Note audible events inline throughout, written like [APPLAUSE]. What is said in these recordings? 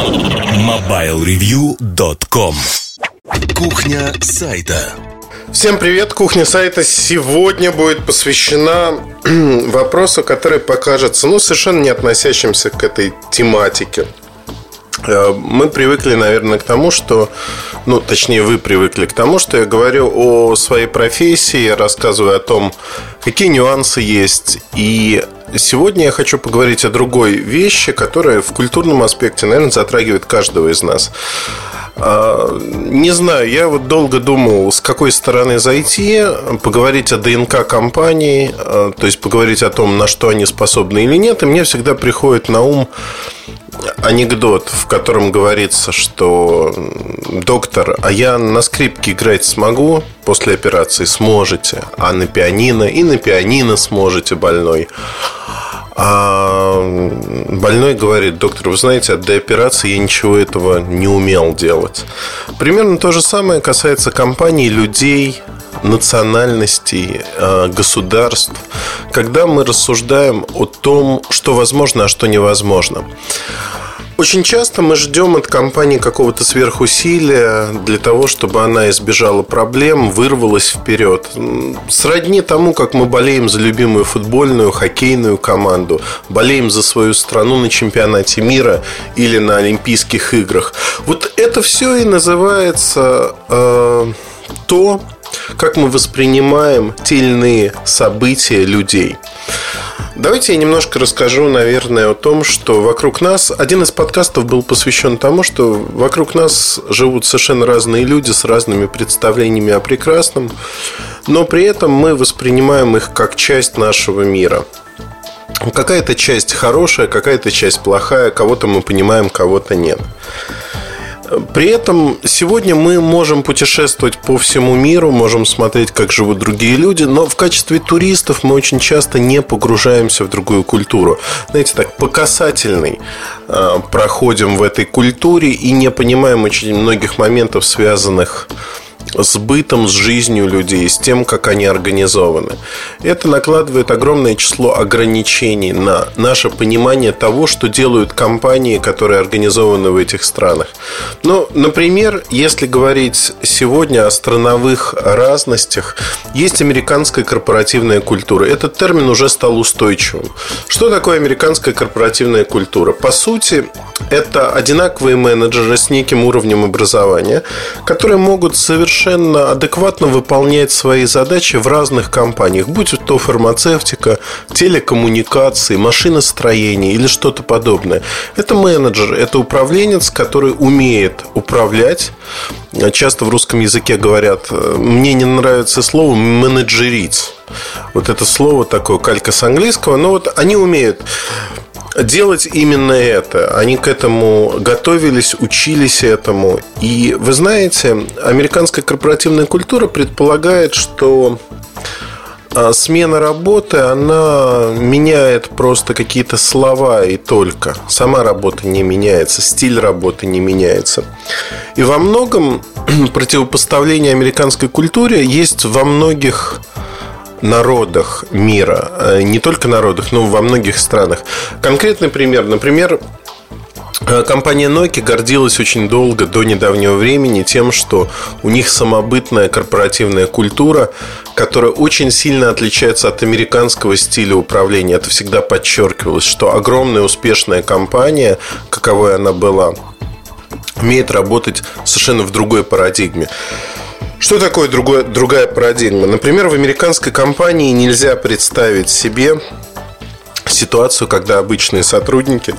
MobileReview.com Кухня сайта Всем привет! Кухня сайта сегодня будет посвящена [CLEARS THROAT] вопросу, который покажется ну, совершенно не относящимся к этой тематике. Э, мы привыкли, наверное, к тому, что, ну, точнее, вы привыкли к тому, что я говорю о своей профессии, я рассказываю о том, какие нюансы есть. И сегодня я хочу поговорить о другой вещи, которая в культурном аспекте, наверное, затрагивает каждого из нас. А, не знаю, я вот долго думал, с какой стороны зайти, поговорить о ДНК компании, а, то есть поговорить о том, на что они способны или нет. И мне всегда приходит на ум анекдот, в котором говорится, что доктор, а я на скрипке играть смогу после операции, сможете, а на пианино и на пианино сможете больной. А больной говорит, доктор, вы знаете, до операции я ничего этого не умел делать. Примерно то же самое касается компаний, людей, национальностей, а, государств, когда мы рассуждаем о том, что возможно, а что невозможно. Очень часто мы ждем от компании какого-то сверхусилия для того, чтобы она избежала проблем, вырвалась вперед. Сродни тому, как мы болеем за любимую футбольную, хоккейную команду, болеем за свою страну на чемпионате мира или на Олимпийских играх. Вот это все и называется э, то, как мы воспринимаем те или иные события людей. Давайте я немножко расскажу, наверное, о том, что вокруг нас... Один из подкастов был посвящен тому, что вокруг нас живут совершенно разные люди с разными представлениями о прекрасном, но при этом мы воспринимаем их как часть нашего мира. Какая-то часть хорошая, какая-то часть плохая, кого-то мы понимаем, кого-то нет. При этом сегодня мы можем путешествовать по всему миру, можем смотреть, как живут другие люди, но в качестве туристов мы очень часто не погружаемся в другую культуру. Знаете, так по касательной э, проходим в этой культуре и не понимаем очень многих моментов, связанных с бытом, с жизнью людей, с тем, как они организованы. Это накладывает огромное число ограничений на наше понимание того, что делают компании, которые организованы в этих странах. Ну, например, если говорить сегодня о страновых разностях, есть американская корпоративная культура. Этот термин уже стал устойчивым. Что такое американская корпоративная культура? По сути, это одинаковые менеджеры с неким уровнем образования, которые могут совершенно совершенно адекватно выполнять свои задачи в разных компаниях, будь то фармацевтика, телекоммуникации, машиностроение или что-то подобное. Это менеджер, это управленец, который умеет управлять. Часто в русском языке говорят, мне не нравится слово менеджерить. Вот это слово такое, калька с английского, но вот они умеют делать именно это. Они к этому готовились, учились этому. И вы знаете, американская корпоративная культура предполагает, что а, смена работы, она меняет просто какие-то слова и только. Сама работа не меняется, стиль работы не меняется. И во многом [CLEARS THROAT] противопоставление американской культуре есть во многих народах мира, э, не только народах, но во многих странах. Конкретный пример, например, э, Компания Nokia гордилась очень долго, до недавнего времени, тем, что у них самобытная корпоративная культура, которая очень сильно отличается от американского стиля управления. Это всегда подчеркивалось, что огромная успешная компания, каковой она была, умеет работать совершенно в другой парадигме. Что такое другое, другая парадигма? Например, в американской компании нельзя представить себе ситуацию, когда обычные сотрудники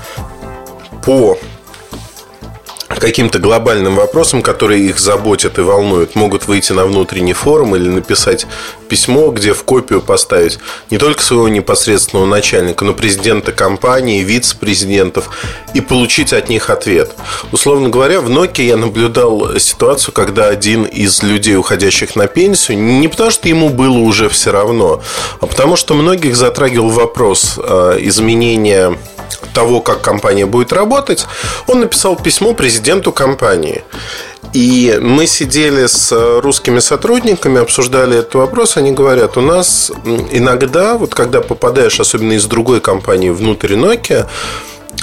по каким-то глобальным вопросам, которые их заботят и волнуют, могут выйти на внутренний форум или написать письмо, где в копию поставить не только своего непосредственного начальника, но президента компании, вице-президентов и получить от них ответ. Условно говоря, в Nokia я наблюдал ситуацию, когда один из людей, уходящих на пенсию, не потому что ему было уже все равно, а потому что многих затрагивал вопрос э, изменения того, как компания будет работать, он написал письмо президенту компании. И мы сидели с русскими сотрудниками, обсуждали этот вопрос. Они говорят, у нас иногда, вот когда попадаешь, особенно из другой компании внутрь Nokia,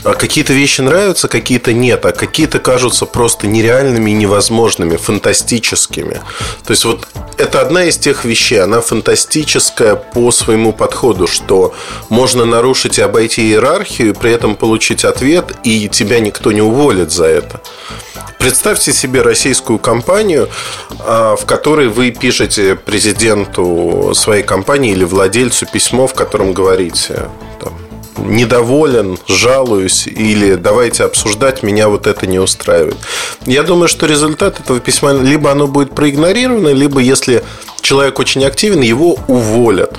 а какие-то вещи нравятся, какие-то нет, а какие-то кажутся просто нереальными невозможными, фантастическими. То есть вот это одна из тех вещей, она фантастическая по своему подходу, что можно нарушить и обойти иерархию, и при этом получить ответ, и тебя никто не уволит за это. Представьте себе российскую компанию, а, в которой вы пишете президенту своей компании или владельцу письмо, в котором говорите там, недоволен, жалуюсь или давайте обсуждать, меня вот это не устраивает. Я думаю, что результат этого письма либо оно будет проигнорировано, либо если человек очень активен, его уволят.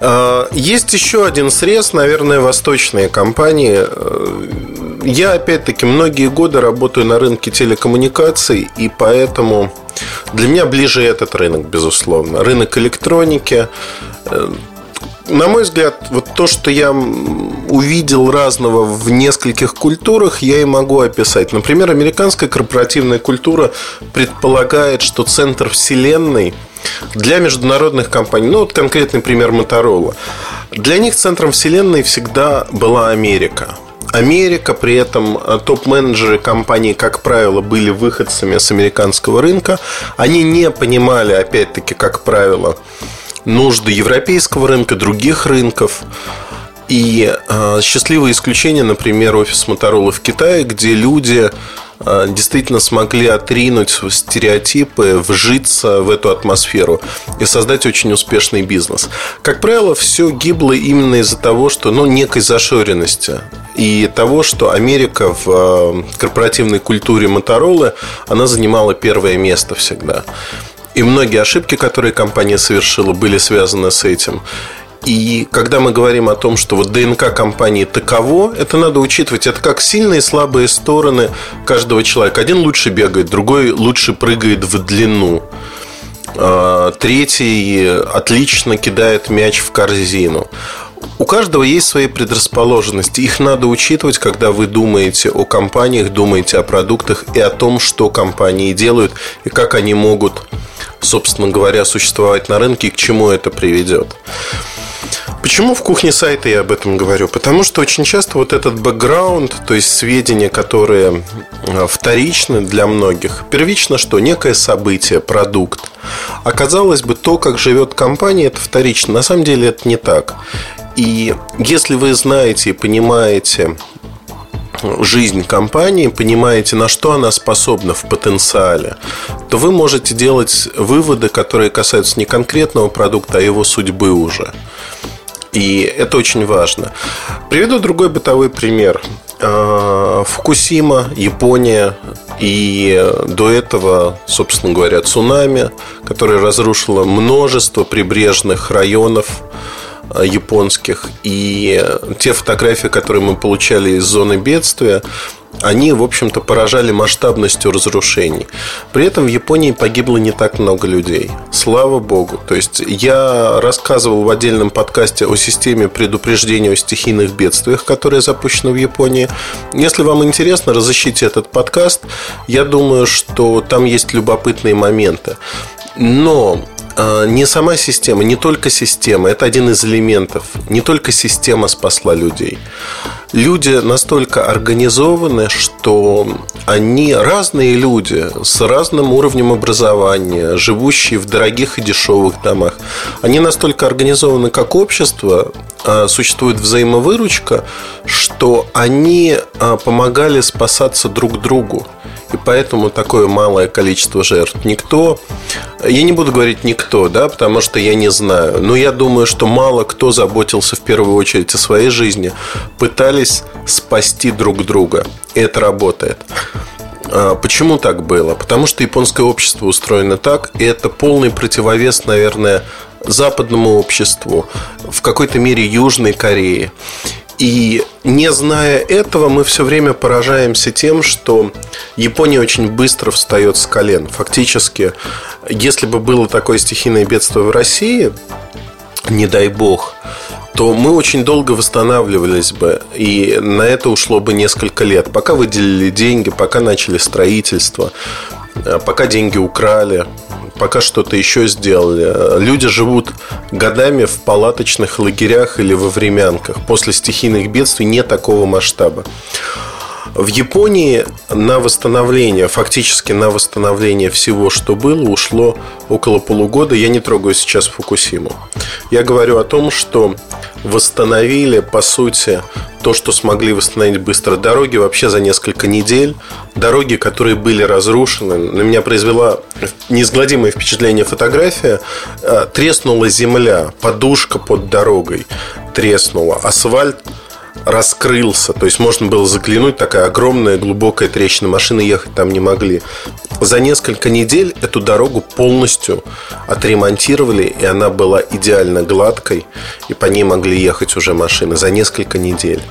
А, есть еще один срез, наверное, восточные компании. Я, опять-таки, многие годы работаю на рынке телекоммуникаций, и поэтому для меня ближе этот рынок, безусловно. Рынок электроники, на мой взгляд, вот то, что я увидел разного в нескольких культурах, я и могу описать. Например, американская корпоративная культура предполагает, что центр вселенной для международных компаний, ну вот конкретный пример Моторола, для них центром вселенной всегда была Америка. Америка, при этом э, топ-менеджеры компании, как правило, были выходцами с американского рынка. Они не понимали, опять-таки, как правило, нужды европейского рынка, других рынков. И э, счастливое исключение, например, офис Моторола в Китае, где люди э, действительно смогли отринуть стереотипы, вжиться в эту атмосферу и создать очень успешный бизнес. Как правило, все гибло именно из-за того, что, ну, некой зашоренности и того, что Америка в э, корпоративной культуре Моторолы, она занимала первое место всегда. И многие ошибки, которые компания совершила, были связаны с этим. И когда мы говорим о том, что вот ДНК компании таково, это надо учитывать. Это как сильные и слабые стороны каждого человека. Один лучше бегает, другой лучше прыгает в длину. А, третий отлично кидает мяч в корзину. У каждого есть свои предрасположенности. Их надо учитывать, когда вы думаете о компаниях, думаете о продуктах и о том, что компании делают и как они могут собственно говоря, существовать на рынке и к чему это приведет. Почему в кухне сайта я об этом говорю? Потому что очень часто вот этот бэкграунд, то есть сведения, которые э, вторичны для многих, первично что? Некое событие, продукт. Оказалось бы, то, как живет компания, это вторично. На самом деле это не так. И если вы знаете и понимаете жизнь компании, понимаете, на что она способна в потенциале, то вы можете делать выводы, которые касаются не конкретного продукта, а его судьбы уже. И это очень важно. Приведу другой бытовой пример. А, Фукусима, Япония и до этого, собственно говоря, цунами, которое разрушило множество прибрежных районов японских. И те фотографии, которые мы получали из зоны бедствия, они, в общем-то, поражали масштабностью разрушений. При этом в Японии погибло не так много людей. Слава богу. То есть я рассказывал в отдельном подкасте о системе предупреждения о стихийных бедствиях, которая запущена в Японии. Если вам интересно, разыщите этот подкаст. Я думаю, что там есть любопытные моменты. Но не сама система, не только система, это один из элементов. Не только система спасла людей. Люди настолько организованы, что они разные люди с разным уровнем образования, живущие в дорогих и дешевых домах. Они настолько организованы как общество, а, существует взаимовыручка, что они а, помогали спасаться друг другу. И поэтому такое малое количество жертв. Никто, я не буду говорить никто, да, потому что я не знаю, но я думаю, что мало кто заботился в первую очередь о своей жизни, пытались спасти друг друга. И это работает. А почему так было? Потому что японское общество устроено так, и это полный противовес, наверное, западному обществу, в какой-то мере Южной Корее. И не зная этого, мы все время поражаемся тем, что Япония очень быстро встает с колен. Фактически, если бы было такое стихийное бедствие в России, не дай бог, то мы очень долго восстанавливались бы, и на это ушло бы несколько лет, пока выделили деньги, пока начали строительство, пока деньги украли, пока что-то еще сделали. Люди живут годами в палаточных лагерях или во времянках. После стихийных бедствий не такого масштаба. В Японии на восстановление, фактически на восстановление всего, что было, ушло около полугода. Я не трогаю сейчас Фукусиму. Я говорю о том, что восстановили, по сути, то, что смогли восстановить быстро дороги вообще за несколько недель. Дороги, которые были разрушены. На меня произвела неизгладимое впечатление фотография. Э, треснула земля, подушка под дорогой треснула, асфальт раскрылся. То есть можно было заглянуть, такая огромная глубокая трещина. Машины ехать там не могли. За несколько недель эту дорогу полностью отремонтировали, и она была идеально гладкой, и по ней могли ехать уже машины за несколько недель.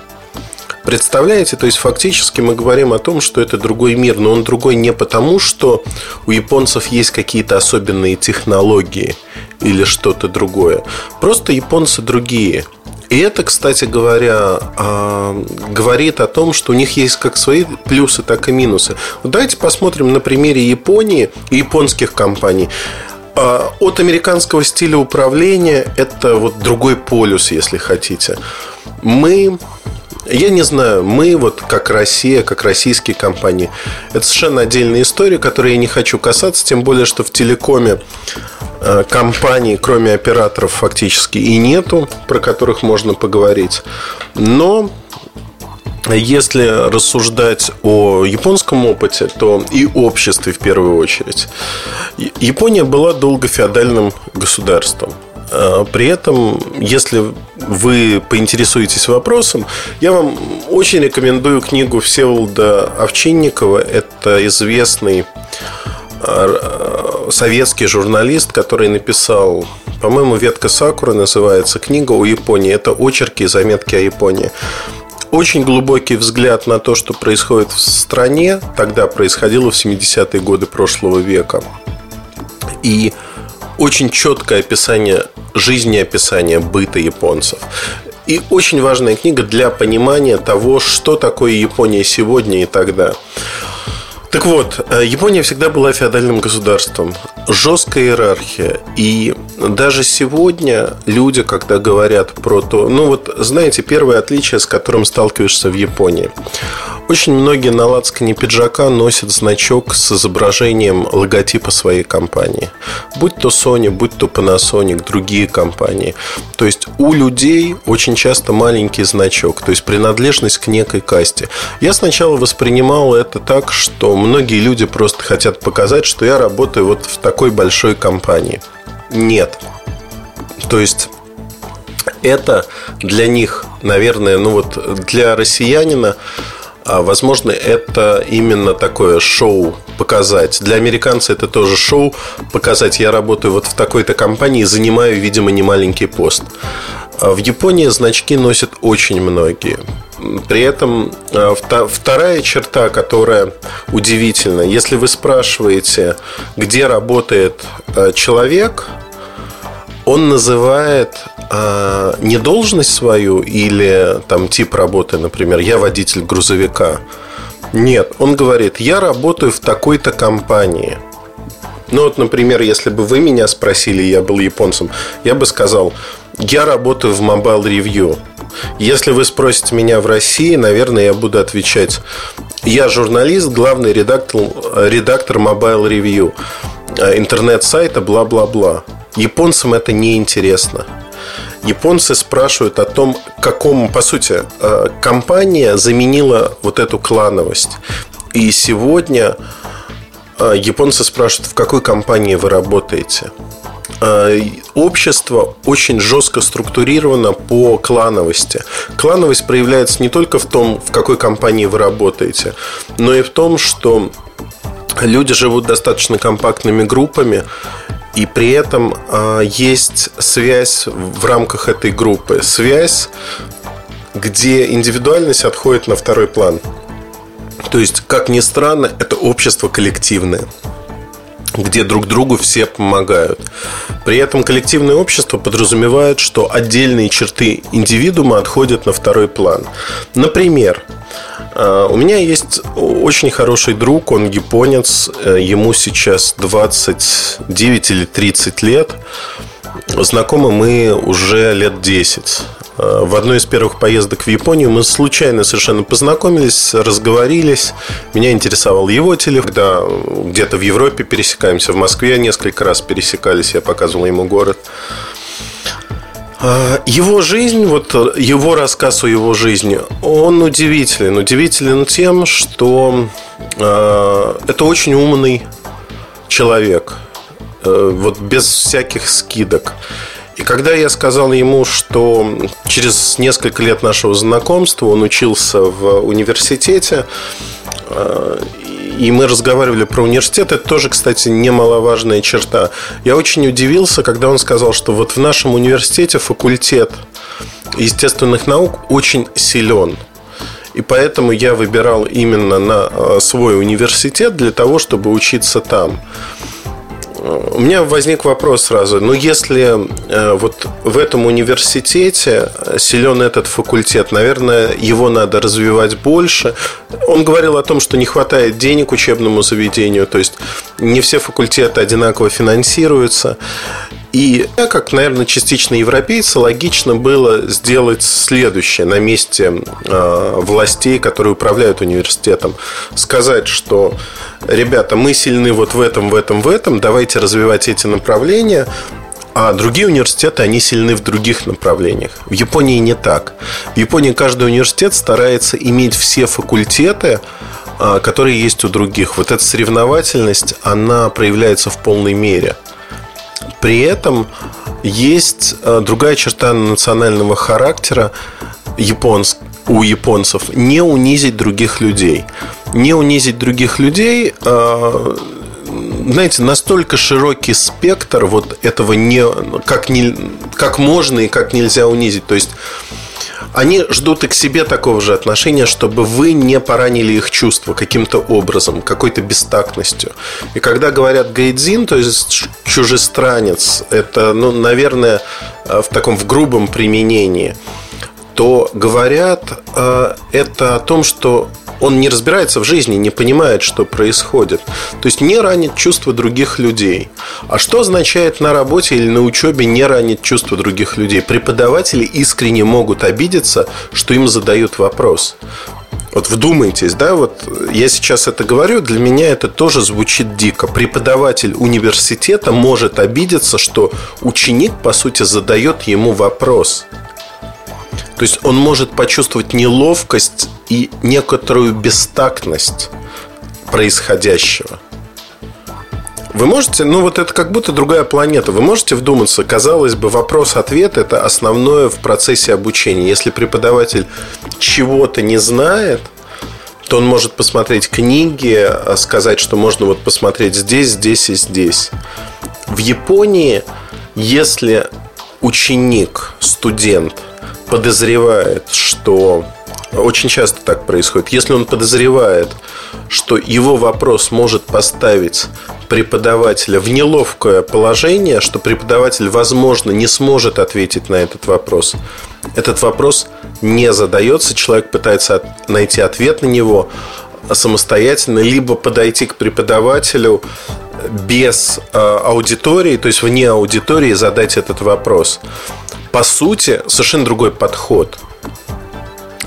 Представляете, то есть фактически мы говорим о том, что это другой мир, но он другой не потому, что у японцев есть какие-то особенные технологии или что-то другое. Просто японцы другие – и это, кстати говоря, а, говорит о том, что у них есть как свои плюсы, так и минусы. Давайте посмотрим на примере Японии и японских компаний. А, от американского стиля управления это вот другой полюс, если хотите. Мы я не знаю, мы вот как Россия, как российские компании, это совершенно отдельная история, которой я не хочу касаться, тем более, что в телекоме Э, компаний, кроме операторов, фактически и нету, про которых можно поговорить. Но если рассуждать о японском опыте, то и обществе в первую очередь. Япония была долго феодальным государством. Э, при этом, если вы поинтересуетесь вопросом, я вам очень рекомендую книгу Всеволода Овчинникова. Это известный Э, советский журналист, который написал, по-моему, «Ветка Сакуры» называется, книга о Японии. Это очерки и заметки о Японии. Очень глубокий взгляд на то, что происходит в стране, тогда происходило в 70-е годы прошлого века. И очень четкое описание жизни, описание быта японцев. И очень важная книга для понимания того, что такое Япония сегодня и тогда. Так вот, э, Япония всегда была феодальным государством. Жесткая иерархия. И даже сегодня люди, когда говорят про то... Ну вот, знаете, первое отличие, с которым сталкиваешься в Японии. Очень многие на лацкане пиджака носят значок с изображением логотипа своей компании. Будь то Sony, будь то Panasonic, другие компании. То есть у людей очень часто маленький значок, то есть принадлежность к некой касте. Я сначала воспринимал это так, что многие люди просто хотят показать, что я работаю вот в такой большой компании. Нет. То есть это для них, наверное, ну вот для россиянина а возможно, это именно такое шоу показать. Для американца это тоже шоу показать. Я работаю вот в такой-то компании занимаю, видимо, не маленький пост. А в Японии значки носят очень многие. При этом а, вторая черта, которая удивительна, если вы спрашиваете, где работает а, человек, он называет э, не должность свою или там тип работы, например, я водитель грузовика. Нет, он говорит, я работаю в такой-то компании. Ну вот, например, если бы вы меня спросили, я был японцем, я бы сказал, я работаю в Mobile Review. Если вы спросите меня в России, наверное, я буду отвечать, я журналист, главный редактор, редактор Mobile Review, э, интернет-сайта, бла-бла-бла. Японцам это не интересно. Японцы спрашивают о том, какому, по сути, э, компания заменила вот эту клановость. И сегодня японцы спрашивают, в какой компании вы работаете. Э, общество очень жестко структурировано по клановости. Клановость проявляется не только в том, в какой компании вы работаете, но и в том, что люди живут достаточно компактными группами, и при этом э, есть связь в рамках этой группы. Связь, где индивидуальность отходит на второй план. То есть, как ни странно, это общество коллективное. где друг другу все помогают. При этом коллективное общество подразумевает, что отдельные черты индивидуума отходят на второй план. Например, э, у меня есть очень хороший друг, он японец, э, ему сейчас 29 или 30 лет. Знакомы мы уже лет 10. Э, в одной из первых поездок в Японию мы случайно совершенно познакомились, разговорились. Меня интересовал его телефон. Когда где-то в Европе пересекаемся, в Москве несколько раз пересекались, я показывал ему город. Э, его жизнь, вот его рассказ о его жизни, он удивителен. Удивителен тем, что э, это очень умный человек. Вот без всяких скидок. И когда я сказал ему, что через несколько лет нашего знакомства он учился в университете, э, и мы разговаривали про университет, это тоже, кстати, немаловажная черта. Я очень удивился, когда он сказал, что вот в нашем университете факультет естественных наук очень силен. И поэтому я выбирал именно на э, свой университет для того, чтобы учиться там. У меня возник вопрос сразу. Ну, если э, вот в этом университете силен этот факультет, наверное, его надо развивать больше. Он говорил о том, что не хватает денег учебному заведению, то есть не все факультеты одинаково финансируются. И как, наверное, частично европейцы, логично было сделать следующее на месте э, властей, которые управляют университетом. Сказать, что, ребята, мы сильны вот в этом, в этом, в этом, давайте развивать эти направления, а другие университеты, они сильны в других направлениях. В Японии не так. В Японии каждый университет старается иметь все факультеты, э, которые есть у других. Вот эта соревновательность, она проявляется в полной мере – при этом есть э, другая черта национального характера японск, у японцев не унизить других людей. Не унизить других людей, э, знаете, настолько широкий спектр вот этого не как, не, как можно и как нельзя унизить. То есть они ждут и к себе такого же отношения, чтобы вы не поранили их чувства каким-то образом, какой-то бестактностью. И когда говорят гейдзин, то есть чужестранец, это, ну, наверное, э, в таком в грубом применении, то говорят э, это о том, что он не разбирается в жизни, не понимает, что происходит. То есть не ранит чувства других людей. А что означает на работе или на учебе не ранить чувства других людей? Преподаватели искренне могут обидеться, что им задают вопрос. Вот вдумайтесь, да, вот я сейчас это говорю, для меня это тоже звучит дико. Преподаватель университета может обидеться, что ученик, по сути, задает ему вопрос. То есть он может почувствовать неловкость и некоторую бестактность происходящего. Вы можете, ну вот это как будто другая планета. Вы можете вдуматься, казалось бы, вопрос-ответ это основное в процессе обучения. Если преподаватель чего-то не знает, то он может посмотреть книги, сказать, что можно вот посмотреть здесь, здесь и здесь. В Японии, если ученик, студент подозревает, что очень часто так происходит. Если он подозревает, что его вопрос может поставить преподавателя в неловкое положение, что преподаватель, возможно, не сможет ответить на этот вопрос, этот вопрос не задается, человек пытается найти ответ на него самостоятельно, либо подойти к преподавателю без э, аудитории, то есть вне аудитории задать этот вопрос. По сути, совершенно другой подход –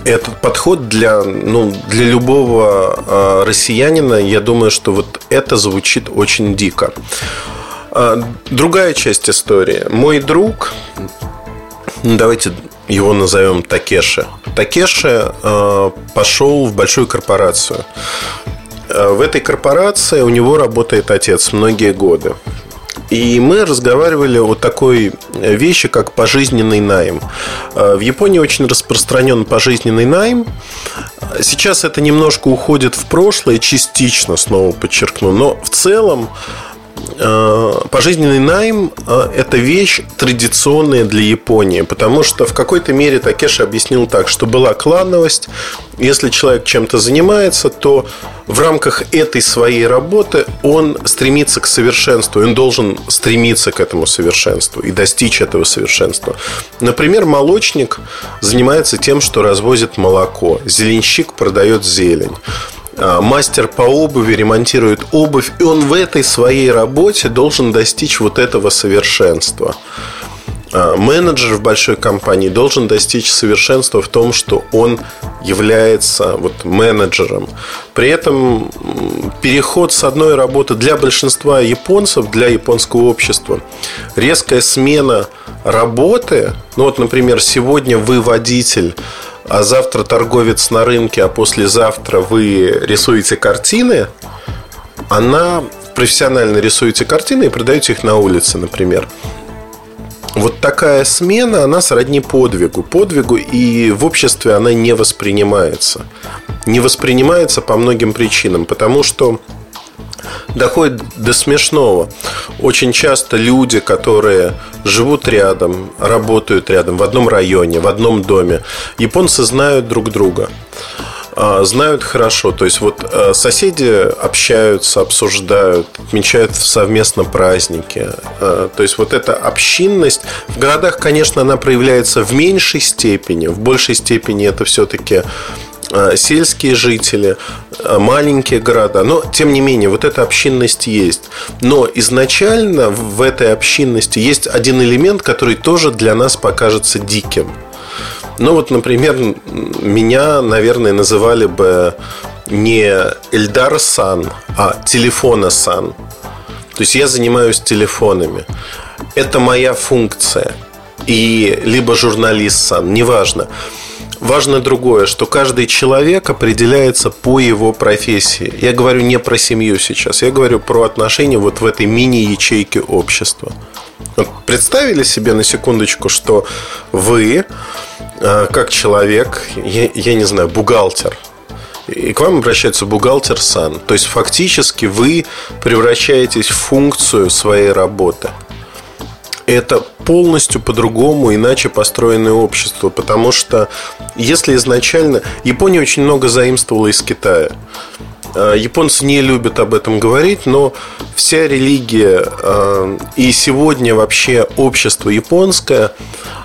этот подход для, ну, для любого э, россиянина, я думаю, что вот это звучит очень дико. Э, другая часть истории. Мой друг, ну, давайте его назовем Такеши. Такеши э, пошел в большую корпорацию. Э, в этой корпорации у него работает отец многие годы. И мы разговаривали о такой вещи, как пожизненный найм. Э, в Японии очень распространен пожизненный найм. Сейчас это немножко уходит в прошлое, частично, снова подчеркну. Но в целом пожизненный найм э, – это вещь традиционная для Японии, потому что в какой-то мере Такеши объяснил так, что была клановость, если человек чем-то занимается, то в рамках этой своей работы он стремится к совершенству, он должен стремиться к этому совершенству и достичь этого совершенства. Например, молочник занимается тем, что развозит молоко, зеленщик продает зелень. А, мастер по обуви ремонтирует обувь, и он в этой своей работе должен достичь вот этого совершенства. А, менеджер в большой компании должен достичь совершенства в том, что он является вот менеджером. При этом переход с одной работы для большинства японцев, для японского общества, резкая смена работы, ну вот, например, сегодня вы водитель, а завтра торговец на рынке, а послезавтра вы рисуете картины, она профессионально рисуете картины и продаете их на улице, например. Вот такая смена, она сродни подвигу. Подвигу и в обществе она не воспринимается. Не воспринимается по многим причинам, потому что доходит до смешного. Очень часто люди, которые живут рядом, работают рядом, в одном районе, в одном доме, японцы знают друг друга а, знают хорошо. То есть вот э, соседи общаются, обсуждают, отмечают совместно праздники. Э, то есть вот эта общинность в городах, конечно, она проявляется в меньшей степени, в большей степени это все-таки сельские жители, э, маленькие города. Но, тем не менее, вот эта общинность есть. Но изначально в этой общинности есть один элемент, который тоже для нас покажется диким. Ну вот, например, меня, наверное, называли бы не Эльдар Сан, а Телефона Сан. То есть я занимаюсь телефонами. Это моя функция. И либо журналист Сан, неважно. Важно другое, что каждый человек определяется по его профессии. Я говорю не про семью сейчас, я говорю про отношения вот в этой мини-ячейке общества. Вот представили себе на секундочку, что вы, э, как человек, я, я не знаю, бухгалтер, и к вам обращается бухгалтер сан. То есть фактически вы превращаетесь в функцию своей работы – это полностью по-другому, иначе построенное общество. Потому что если изначально... Япония очень много заимствовала из Китая. А, японцы не любят об этом говорить, но вся религия а, и сегодня вообще общество японское,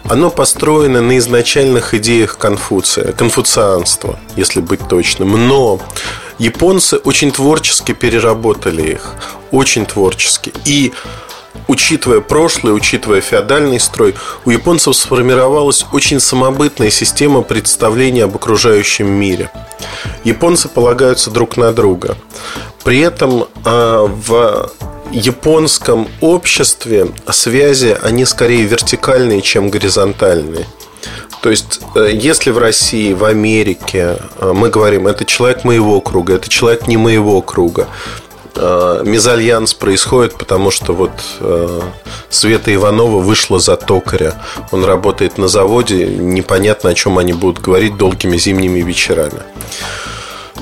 оно построено на изначальных идеях Конфуция, конфуцианства, если быть точным. Но японцы очень творчески переработали их, очень творчески. И учитывая прошлое, учитывая феодальный строй, у японцев сформировалась очень самобытная система представления об окружающем мире. Японцы полагаются друг на друга. При этом а, в японском обществе связи, они скорее вертикальные, чем горизонтальные. То есть, э, если в России, в Америке э, мы говорим, это человек моего круга, это человек не моего круга, Э, мезальянс происходит, потому что вот э, Света Иванова вышла за токаря. Он работает на заводе, непонятно, о чем они будут говорить долгими зимними вечерами.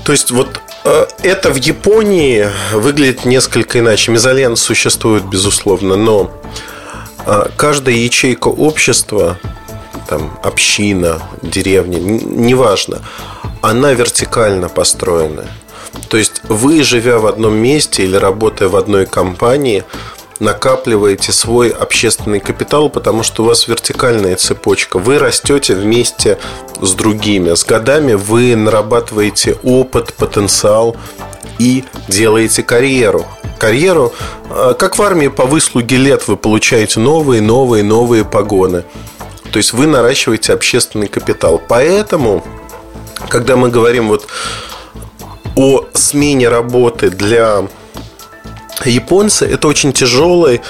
То есть вот э, это в Японии выглядит несколько иначе. Мезальянс существует, безусловно, но каждая ячейка общества, там, община, деревня, неважно, она вертикально построена. То есть вы, живя в одном месте или работая в одной компании, накапливаете свой общественный капитал, потому что у вас вертикальная цепочка. Вы растете вместе с другими. С годами вы нарабатываете опыт, потенциал и делаете карьеру. Карьеру, а, как в армии, по выслуге лет вы получаете новые, новые, новые погоны. То есть вы наращиваете общественный капитал. Поэтому, когда мы говорим вот о смене работы для японца, это очень тяжелый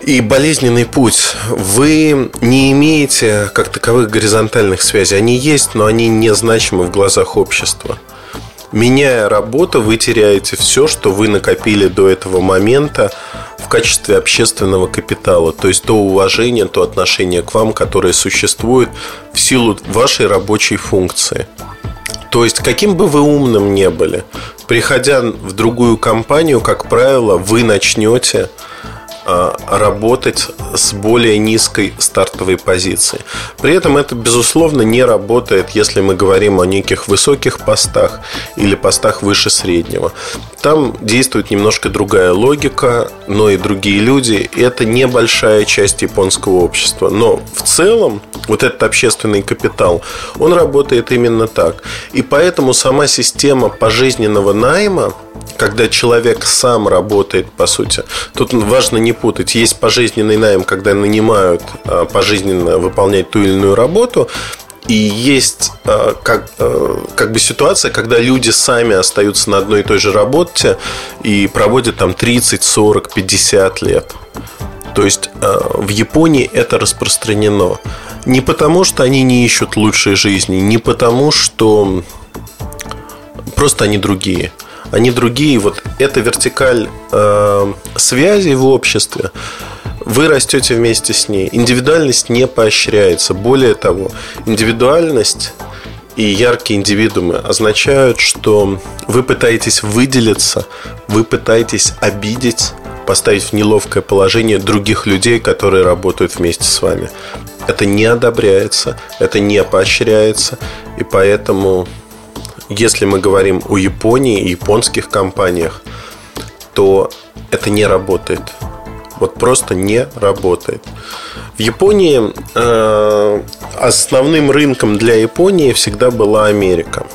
и болезненный путь. Вы не имеете как таковых горизонтальных связей. Они есть, но они незначимы в глазах общества. Меняя работу, вы теряете все, что вы накопили до этого момента в качестве общественного капитала. То есть то уважение, то отношение к вам, которое существует в силу вашей рабочей функции. То есть, каким бы вы умным не были, приходя в другую компанию, как правило, вы начнете работать с более низкой стартовой позиции. При этом это, безусловно, не работает, если мы говорим о неких высоких постах или постах выше среднего. Там действует немножко другая логика, но и другие люди. Это небольшая часть японского общества. Но в целом вот этот общественный капитал, он работает именно так. И поэтому сама система пожизненного найма, когда человек сам работает, по сути. Тут важно не путать. Есть пожизненный найм, когда нанимают а, пожизненно выполнять ту или иную работу. И есть а, как, а, как бы ситуация, когда люди сами остаются на одной и той же работе и проводят там 30, 40, 50 лет. То есть в Японии это распространено. Не потому, что они не ищут лучшей жизни, не потому, что просто они другие они другие. Вот эта вертикаль э, связи в обществе, вы растете вместе с ней. Индивидуальность не поощряется. Более того, индивидуальность и яркие индивидуумы означают, что вы пытаетесь выделиться, вы пытаетесь обидеть, поставить в неловкое положение других людей, которые работают вместе с вами. Это не одобряется, это не поощряется, и поэтому если мы говорим о Японии японских компаниях, то это не работает. Вот просто не работает. В Японии э, основным рынком для Японии всегда была Америка.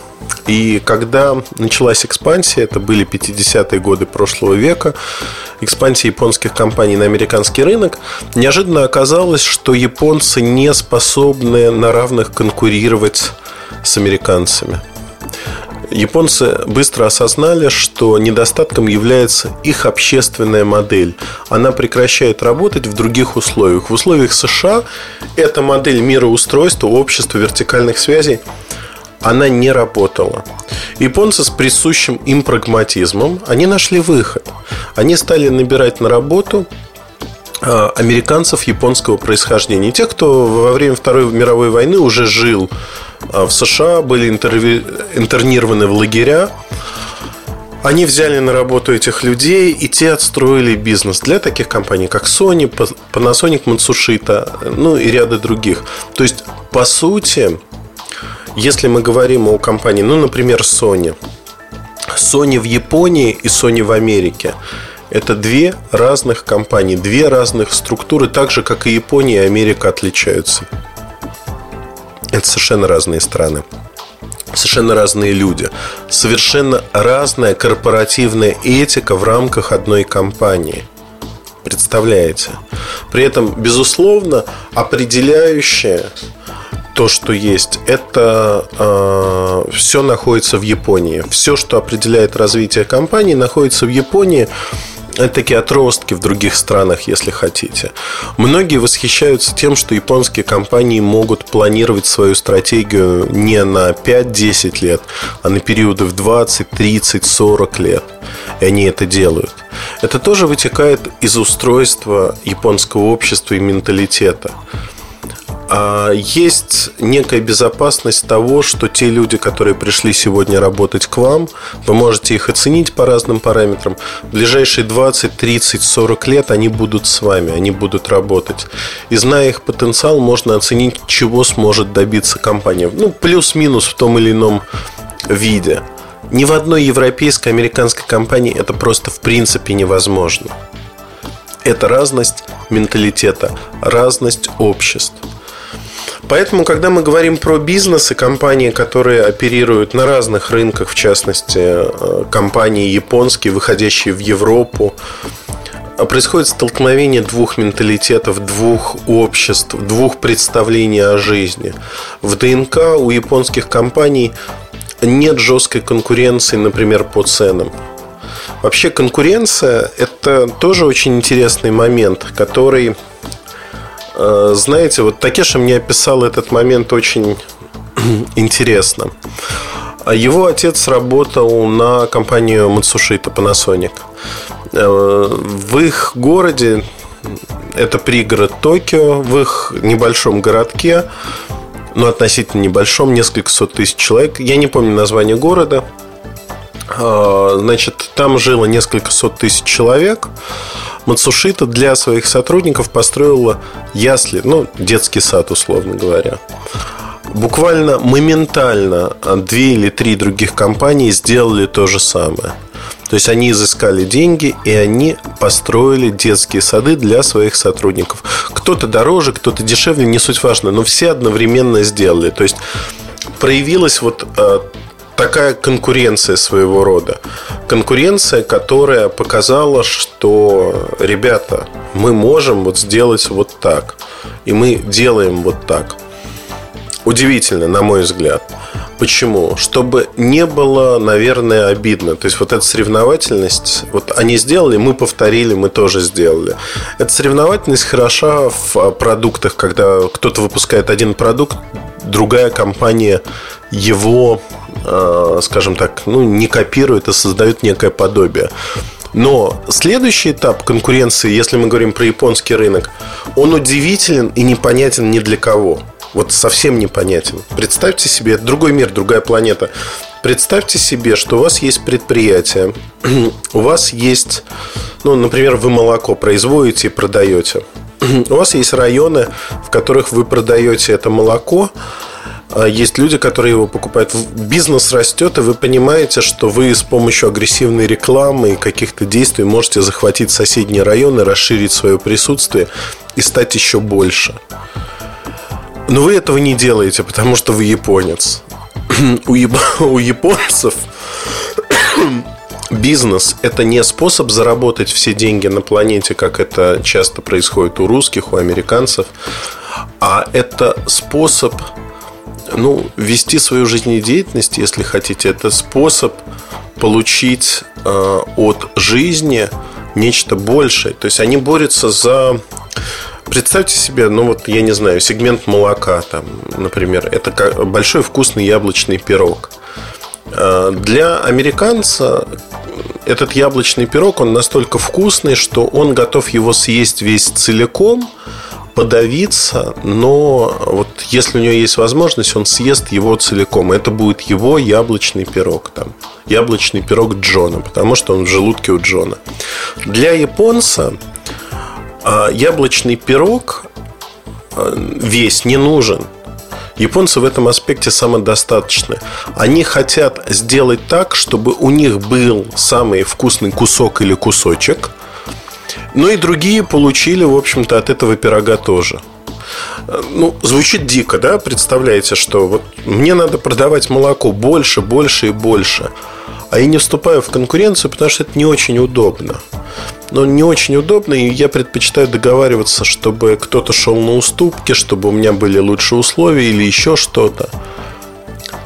И когда началась экспансия, это были 50-е годы прошлого века, экспансия японских компаний на американский рынок, неожиданно оказалось, что японцы не способны на равных конкурировать с американцами. Японцы быстро осознали, что недостатком является их общественная модель. Она прекращает работать в других условиях. В условиях США эта модель мироустройства, общества вертикальных связей, она не работала. Японцы с присущим им прагматизмом, они нашли выход. Они стали набирать на работу а, американцев японского происхождения. Тех, кто во время Второй мировой войны уже жил в США, были интерви... интернированы в лагеря. Они взяли на работу этих людей, и те отстроили бизнес для таких компаний, как Sony, Panasonic, Matsushita, ну и ряда других. То есть, по сути, если мы говорим о компании, ну, например, Sony. Sony в Японии и Sony в Америке – это две разных компании, две разных структуры, так же, как и Япония и Америка отличаются. Это совершенно разные страны. Совершенно разные люди. Совершенно разная корпоративная этика в рамках одной компании. Представляете? При этом, безусловно, определяющее то, что есть, это э, все находится в Японии. Все, что определяет развитие компании, находится в Японии. Это такие отростки в других странах, если хотите. Многие восхищаются тем, что японские компании могут планировать свою стратегию не на 5-10 лет, а на периоды в 20, 30, 40 лет. И они это делают. Это тоже вытекает из устройства японского общества и менталитета. А есть некая безопасность того, что те люди, которые пришли сегодня работать к вам, вы можете их оценить по разным параметрам. В ближайшие 20, 30, 40 лет они будут с вами, они будут работать. И зная их потенциал, можно оценить, чего сможет добиться компания. Ну, плюс-минус в том или ином виде. Ни в одной европейской, американской компании это просто в принципе невозможно. Это разность менталитета, разность обществ. Поэтому, когда мы говорим про бизнес и компании, которые оперируют на разных рынках, в частности, э, компании японские, выходящие в Европу, происходит столкновение двух менталитетов, двух обществ, двух представлений о жизни. В ДНК у японских компаний нет жесткой конкуренции, например, по ценам. Вообще конкуренция – это тоже очень интересный момент, который Э, знаете, вот Такеша мне описал этот момент очень [CLEARS THROAT] интересно. Его отец работал на компанию Matsushita Panasonic. Э, в их городе, это пригород Токио, в их небольшом городке, ну, относительно небольшом, несколько сот тысяч человек, я не помню название города, А, значит, там жило несколько сот тысяч человек. Мацушита для своих сотрудников построила ясли, ну, детский сад, условно говоря. Буквально моментально две или три других компании сделали то же самое. То есть они изыскали деньги и они построили детские сады для своих сотрудников. Кто-то дороже, кто-то дешевле, не суть важно, но все одновременно сделали. То есть проявилась вот э, такая конкуренция своего рода. Конкуренция, которая показала, что, ребята, мы можем вот сделать вот так. И мы делаем вот так. Удивительно, на мой взгляд. Почему? Чтобы не было, наверное, обидно. То есть вот эта соревновательность, вот они сделали, мы повторили, мы тоже сделали. Эта соревновательность хороша в продуктах, когда кто-то выпускает один продукт, другая компания его скажем так, ну, не копируют, а создают некое подобие. Но следующий этап конкуренции, если мы говорим про японский рынок, он удивителен и непонятен ни для кого. Вот совсем непонятен. Представьте себе, это другой мир, другая планета. Представьте себе, что у вас есть предприятие, [CLEARS THROAT] у вас есть, ну, например, вы молоко производите и продаете. [CLEARS THROAT] У вас есть районы, в которых вы продаете это молоко, есть люди, которые его покупают. Бизнес растет, и вы понимаете, что вы с помощью агрессивной рекламы и каких-то действий можете захватить соседние районы, расширить свое присутствие и стать еще больше. Но вы этого не делаете, потому что вы японец. [CLEARS THROAT] У, яп... у японцев [CLEARS THROAT] бизнес – это не способ заработать все деньги на планете, как это часто происходит у русских, у американцев, а это способ ну, вести свою жизнедеятельность, если хотите, это способ получить э, от жизни нечто большее. То есть они борются за Представьте себе, ну вот, я не знаю, сегмент молока, там, например, это большой вкусный яблочный пирог. Э, для американца этот яблочный пирог, он настолько вкусный, что он готов его съесть весь целиком, подавиться, но вот если у него есть возможность, он съест его целиком. Это будет его яблочный пирог там. Яблочный пирог Джона, потому что он в желудке у Джона. Для японца а, яблочный пирог а, весь не нужен. Японцы в этом аспекте самодостаточны. Они хотят сделать так, чтобы у них был самый вкусный кусок или кусочек – ну и другие получили, в общем-то, от этого пирога тоже. Ну, звучит дико, да? Представляете, что вот мне надо продавать молоко больше, больше и больше. А я не вступаю в конкуренцию, потому что это не очень удобно. Но не очень удобно, и я предпочитаю договариваться, чтобы кто-то шел на уступки, чтобы у меня были лучшие условия или еще что-то.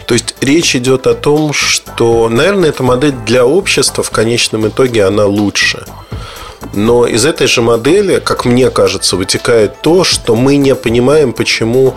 То есть речь идет о том, что, наверное, эта модель для общества в конечном итоге она лучше. Но из этой же модели, как мне кажется, вытекает то, что мы не понимаем, почему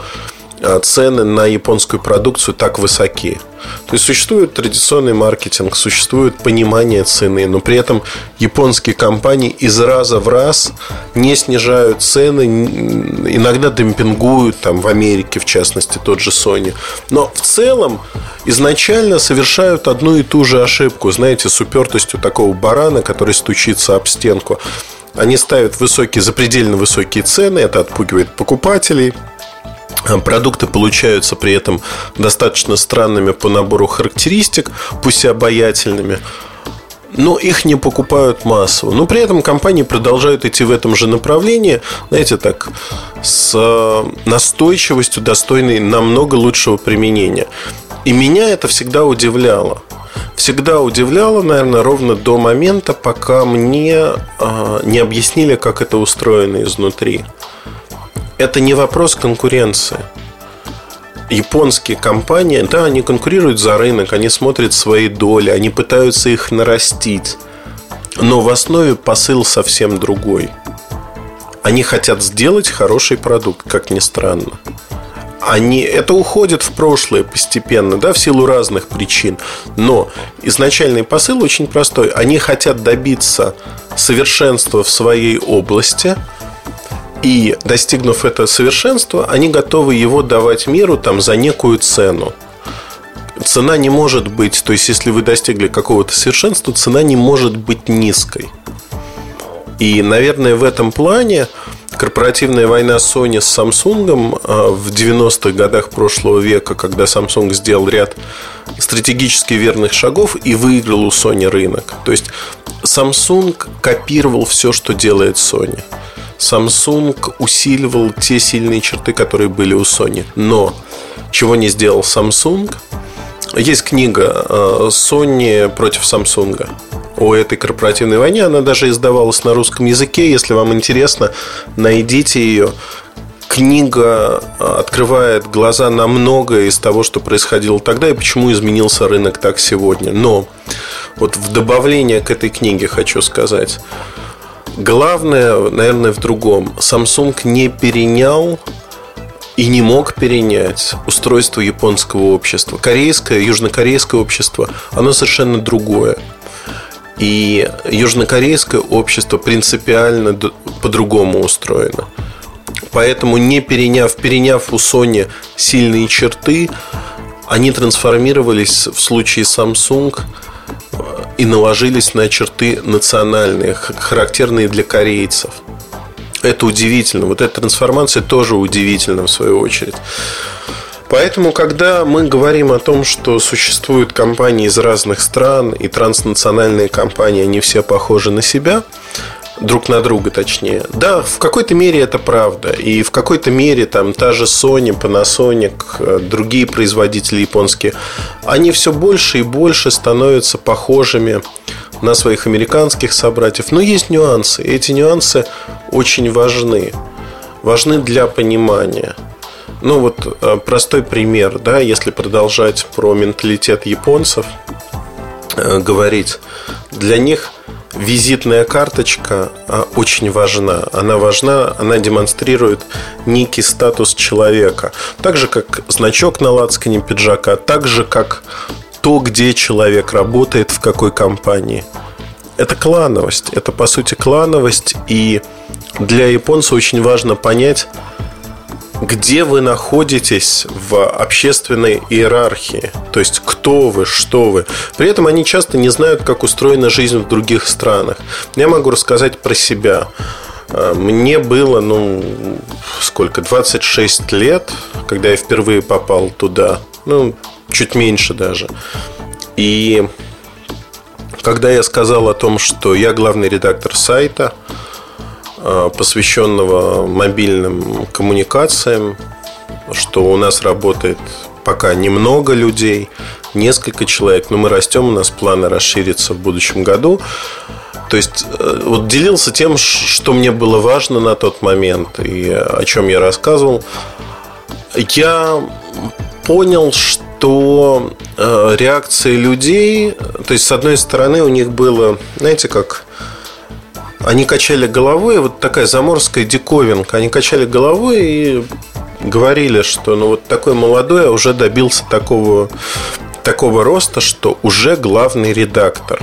цены на японскую продукцию так высоки. То есть существует традиционный маркетинг, существует понимание цены, но при этом японские компании из раза в раз не снижают цены, иногда демпингуют, там в Америке в частности тот же Sony. Но в целом изначально совершают одну и ту же ошибку, знаете, с упертостью такого барана, который стучится об стенку. Они ставят высокие, запредельно высокие цены, это отпугивает покупателей – Э, продукты получаются при этом достаточно странными по набору характеристик, пусть и обаятельными но их не покупают массово. Но при этом компании продолжают идти в этом же направлении, знаете, так, с э, настойчивостью, достойной намного лучшего применения. И меня это всегда удивляло. Всегда удивляло, наверное, ровно до момента, пока мне э, не объяснили, как это устроено изнутри это не вопрос конкуренции. Японские компании, да, они конкурируют за рынок, они смотрят свои доли, они пытаются их нарастить. Но в основе посыл совсем другой. Они хотят сделать хороший продукт, как ни странно. Они, это уходит в прошлое постепенно, да, в силу разных причин. Но изначальный посыл очень простой. Они хотят добиться совершенства в своей области – и достигнув это совершенства, они готовы его давать миру там, за некую цену. цена не может быть, то есть если вы достигли какого-то совершенства, цена не может быть низкой. И, наверное, в этом плане корпоративная война Sony с Samsung а, в 90-х годах прошлого века, когда Samsung сделал ряд стратегически верных шагов и выиграл у Sony рынок. То есть Samsung копировал все, что делает Sony. Samsung усиливал те сильные черты, которые были у Sony. Но чего не сделал Samsung? Есть книга а, Sony против Samsung о этой корпоративной войне. Она даже издавалась на русском языке. Если вам интересно, найдите ее. Книга а, открывает глаза на многое из того, что происходило тогда и почему изменился рынок так сегодня. Но вот в добавление к этой книге хочу сказать. Главное, наверное, в другом. Samsung не перенял и не мог перенять устройство японского общества. Корейское, южнокорейское общество, оно совершенно другое. И южнокорейское общество принципиально по-другому устроено. Поэтому, не переняв, переняв у Sony сильные черты, они трансформировались в случае Samsung и наложились на черты национальные, характерные для корейцев. Это удивительно. Вот эта трансформация тоже удивительна в свою очередь. Поэтому, когда мы говорим о том, что существуют компании из разных стран и транснациональные компании, они все похожи на себя, друг на друга точнее. Да, в какой-то мере это правда. И в какой-то мере там та же Sony, Panasonic, э, другие производители японские, они все больше и больше становятся похожими на своих американских собратьев. Но есть нюансы. И эти нюансы очень важны. Важны для понимания. Ну вот э, простой пример, да, если продолжать про менталитет японцев э, говорить, для них визитная карточка э, очень важна. Она важна, она демонстрирует некий статус человека. Так же, как значок на лацкане пиджака, так же, как то, где человек работает, в какой компании. Это клановость. Это, по сути, клановость. И для японца очень важно понять, где вы находитесь в общественной иерархии. То есть, кто вы, что вы. При этом они часто не знают, как устроена жизнь в других странах. Я могу рассказать про себя. Э, мне было, ну, сколько, 26 лет, когда я впервые попал туда. Ну, чуть меньше даже. И когда я сказал о том, что я главный редактор сайта – посвященного мобильным коммуникациям, что у нас работает пока немного людей, несколько человек, но мы растем, у нас планы расшириться в будущем году. То есть э, вот делился тем, что мне было важно на тот момент и о чем я рассказывал. Я понял, что э, реакции людей, то есть с одной стороны у них было, знаете, как они качали головой, вот такая заморская диковинка. Они качали головой и говорили, что ну вот такой молодой, а уже добился такого, такого роста, что уже главный редактор.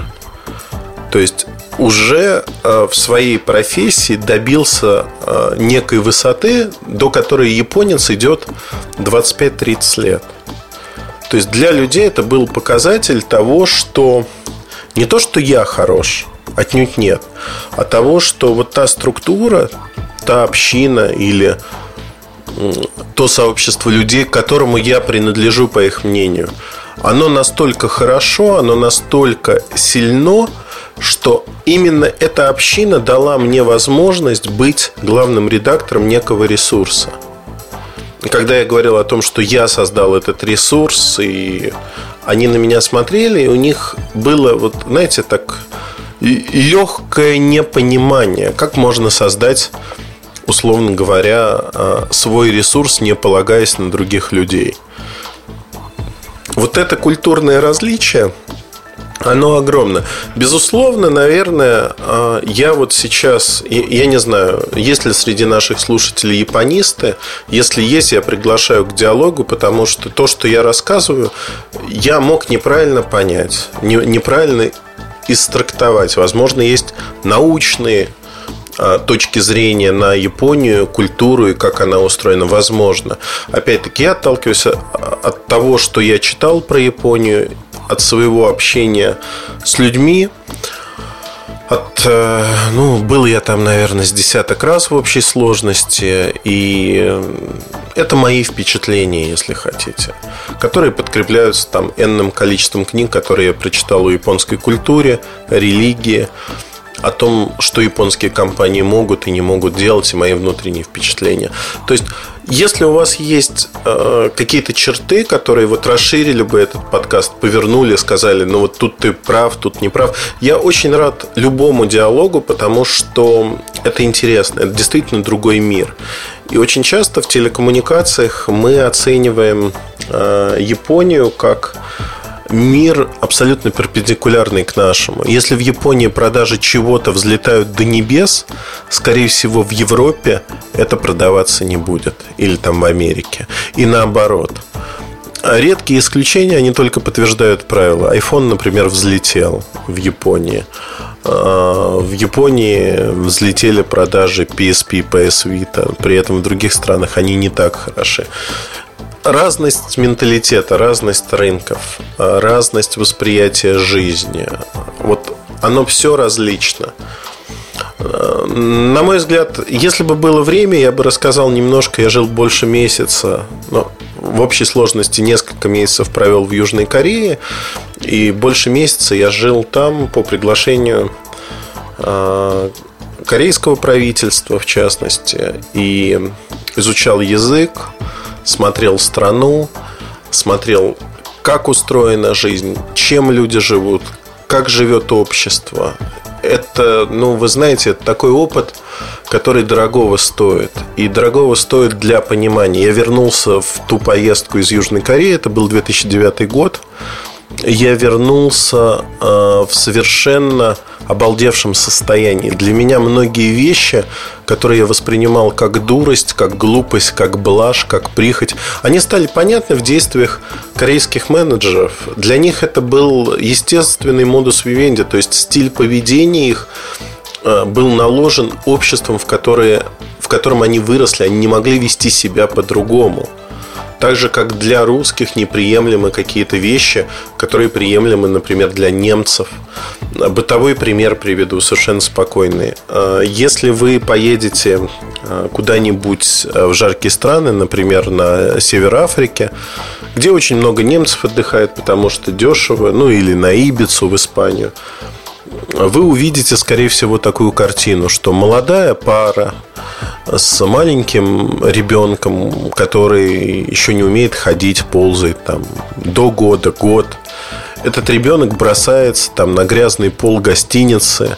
То есть уже э, в своей профессии добился э, некой высоты, до которой японец идет 25-30 лет. То есть для людей это был показатель того, что не то, что я хорош, Отнюдь нет. А того, что вот та структура, та община или то сообщество людей, к которому я принадлежу, по их мнению, оно настолько хорошо, оно настолько сильно, что именно эта община дала мне возможность быть главным редактором некого ресурса. Когда я говорил о том, что я создал этот ресурс, и они на меня смотрели, и у них было, вот, знаете, так легкое непонимание, как можно создать, условно говоря, а, свой ресурс, не полагаясь на других людей. Вот это культурное различие, оно огромно. Безусловно, наверное, а, я вот сейчас, я не знаю, есть ли среди наших слушателей японисты. Если есть, я приглашаю к диалогу, потому что то, что я рассказываю, я мог неправильно понять, неправильно истрактовать. Возможно, есть научные а, точки зрения на Японию, культуру и как она устроена, возможно. Опять-таки, я отталкиваюсь от того, что я читал про Японию, от своего общения с людьми, от, э, ну, был я там, наверное, с десяток раз в общей сложности, и это мои впечатления, если хотите, которые подкрепляются там энным количеством книг, которые я прочитал о японской культуре, религии, о том, что японские компании могут и не могут делать, и мои внутренние впечатления. То есть, если у вас есть э, какие-то черты, которые вот расширили бы этот подкаст, повернули, сказали, ну вот тут ты прав, тут не прав, я очень рад любому диалогу, потому что это интересно, это действительно другой мир. И очень часто в телекоммуникациях мы оцениваем э, Японию как мир абсолютно перпендикулярный к нашему. Если в Японии продажи чего-то взлетают до небес, скорее всего, в Европе это продаваться не будет. Или там в Америке. И наоборот. Редкие исключения, они только подтверждают правила. iPhone, например, взлетел в Японии. А, в Японии взлетели продажи PSP, PS Vita. При этом в других странах они не так хороши разность менталитета, разность рынков, разность восприятия жизни. Вот оно все различно. На мой взгляд, если бы было время, я бы рассказал немножко. Я жил больше месяца, но в общей сложности несколько месяцев провел в Южной Корее. И больше месяца я жил там по приглашению а, корейского правительства, в частности, и изучал язык, смотрел страну, смотрел, как устроена жизнь, чем люди живут, как живет общество. Это, ну, вы знаете, это такой опыт, который дорогого стоит. И дорогого стоит для понимания. Я вернулся в ту поездку из Южной Кореи, это был 2009 год я вернулся э, в совершенно обалдевшем состоянии. Для меня многие вещи, которые я воспринимал как дурость, как глупость, как блажь, как прихоть, они стали понятны в действиях корейских менеджеров. Для них это был естественный модус вивенди, то есть стиль поведения их э, был наложен обществом, в, которое, в котором они выросли, они не могли вести себя по-другому. Так же, как для русских неприемлемы какие-то вещи, которые приемлемы, например, для немцев. Бытовой пример приведу, совершенно спокойный. А, если вы поедете а, куда-нибудь а, в жаркие страны, например, на север Африки, где очень много немцев отдыхает, потому что дешево, ну или на Ибицу в Испанию, вы увидите, скорее всего, такую картину, что молодая пара с маленьким ребенком, который еще не умеет ходить, ползает там до года, год. Этот ребенок бросается там на грязный пол гостиницы,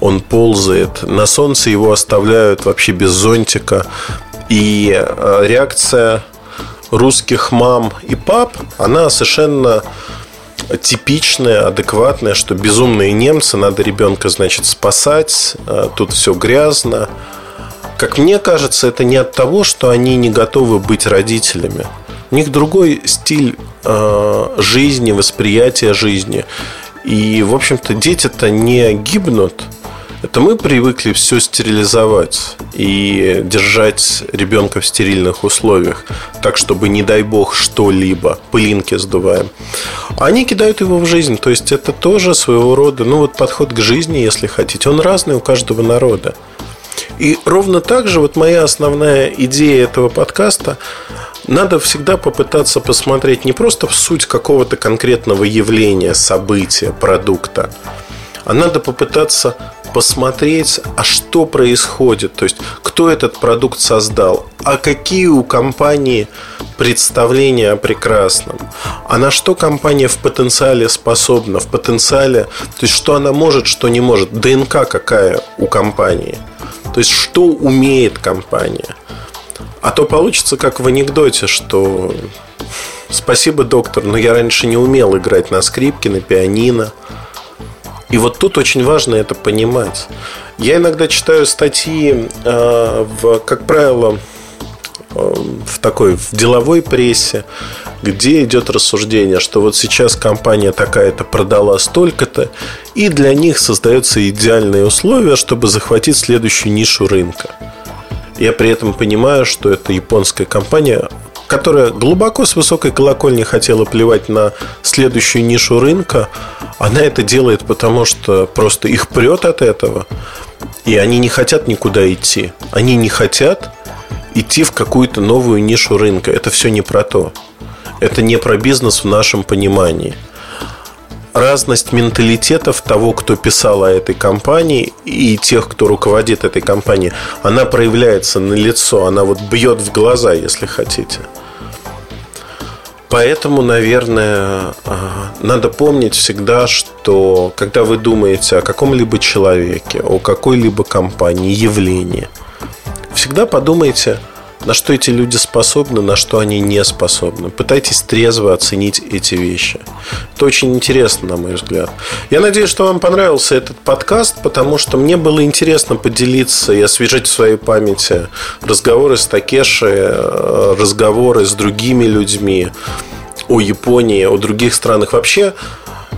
он ползает, на солнце его оставляют вообще без зонтика. И э, реакция русских мам и пап, она совершенно типичная, адекватная, что безумные немцы, надо ребенка, значит, спасать, э, тут все грязно, как мне кажется, это не от того, что они не готовы быть родителями. У них другой стиль э, жизни, восприятия жизни. И, в общем-то, дети-то не гибнут. Это мы привыкли все стерилизовать и держать ребенка в стерильных условиях, так чтобы, не дай бог, что-либо, пылинки сдуваем. Они кидают его в жизнь, то есть это тоже своего рода, ну вот подход к жизни, если хотите, он разный у каждого народа. И ровно так же вот моя основная идея этого подкаста надо всегда попытаться посмотреть не просто в суть какого-то конкретного явления, события, продукта, а надо попытаться посмотреть, а что происходит, то есть кто этот продукт создал, а какие у компании представления о прекрасном, а на что компания в потенциале способна, в потенциале, то есть что она может, что не может, ДНК какая у компании – то есть, что умеет компания. А то получится как в анекдоте, что спасибо, доктор, но я раньше не умел играть на скрипке, на пианино. И вот тут очень важно это понимать. Я иногда читаю статьи, э, в, как правило, э, в такой в деловой прессе, где идет рассуждение, что вот сейчас компания такая-то продала столько-то, и для них создаются идеальные условия, чтобы захватить следующую нишу рынка. Я при этом понимаю, что эта японская компания которая глубоко с высокой колокольни хотела плевать на следующую нишу рынка, она это делает, потому что просто их прет от этого. И они не хотят никуда идти. Они не хотят идти в какую-то новую нишу рынка. Это все не про то. Это не про бизнес в нашем понимании. Разность менталитетов того, кто писал о этой компании и тех, кто руководит этой компанией, она проявляется на лицо, она вот бьет в глаза, если хотите. Поэтому, наверное, а, надо помнить всегда, что когда вы думаете о каком-либо человеке, о какой-либо компании, явлении, всегда подумайте, на что эти люди способны, на что они не способны. Пытайтесь трезво оценить эти вещи. Это очень интересно, на мой взгляд. Я надеюсь, что вам понравился этот подкаст, потому что мне было интересно поделиться и освежить в своей памяти разговоры с Такеши, э, разговоры с другими людьми о Японии, о других странах. Вообще,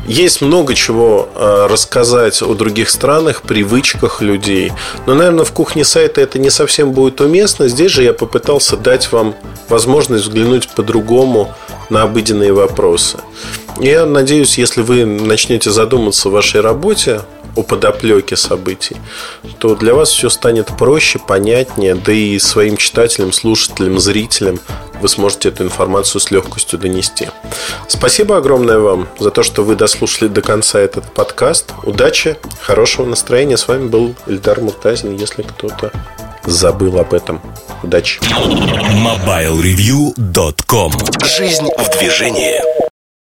есть много чего э, рассказать о других странах, привычках людей. Но, наверное, в кухне сайта это не совсем будет уместно. Здесь же я попытался дать вам возможность взглянуть по-другому на обыденные вопросы. Я надеюсь, если вы начнете задуматься в вашей работе о подоплеке событий, то для вас все станет проще, понятнее, да и своим читателям, слушателям, зрителям вы сможете эту информацию с легкостью донести. Спасибо огромное вам за то, что вы дослушали до конца этот подкаст. Удачи, хорошего настроения. С вами был Ильдар Муртазин, если кто-то забыл об этом. Удачи. MobileReview.com Жизнь в движении.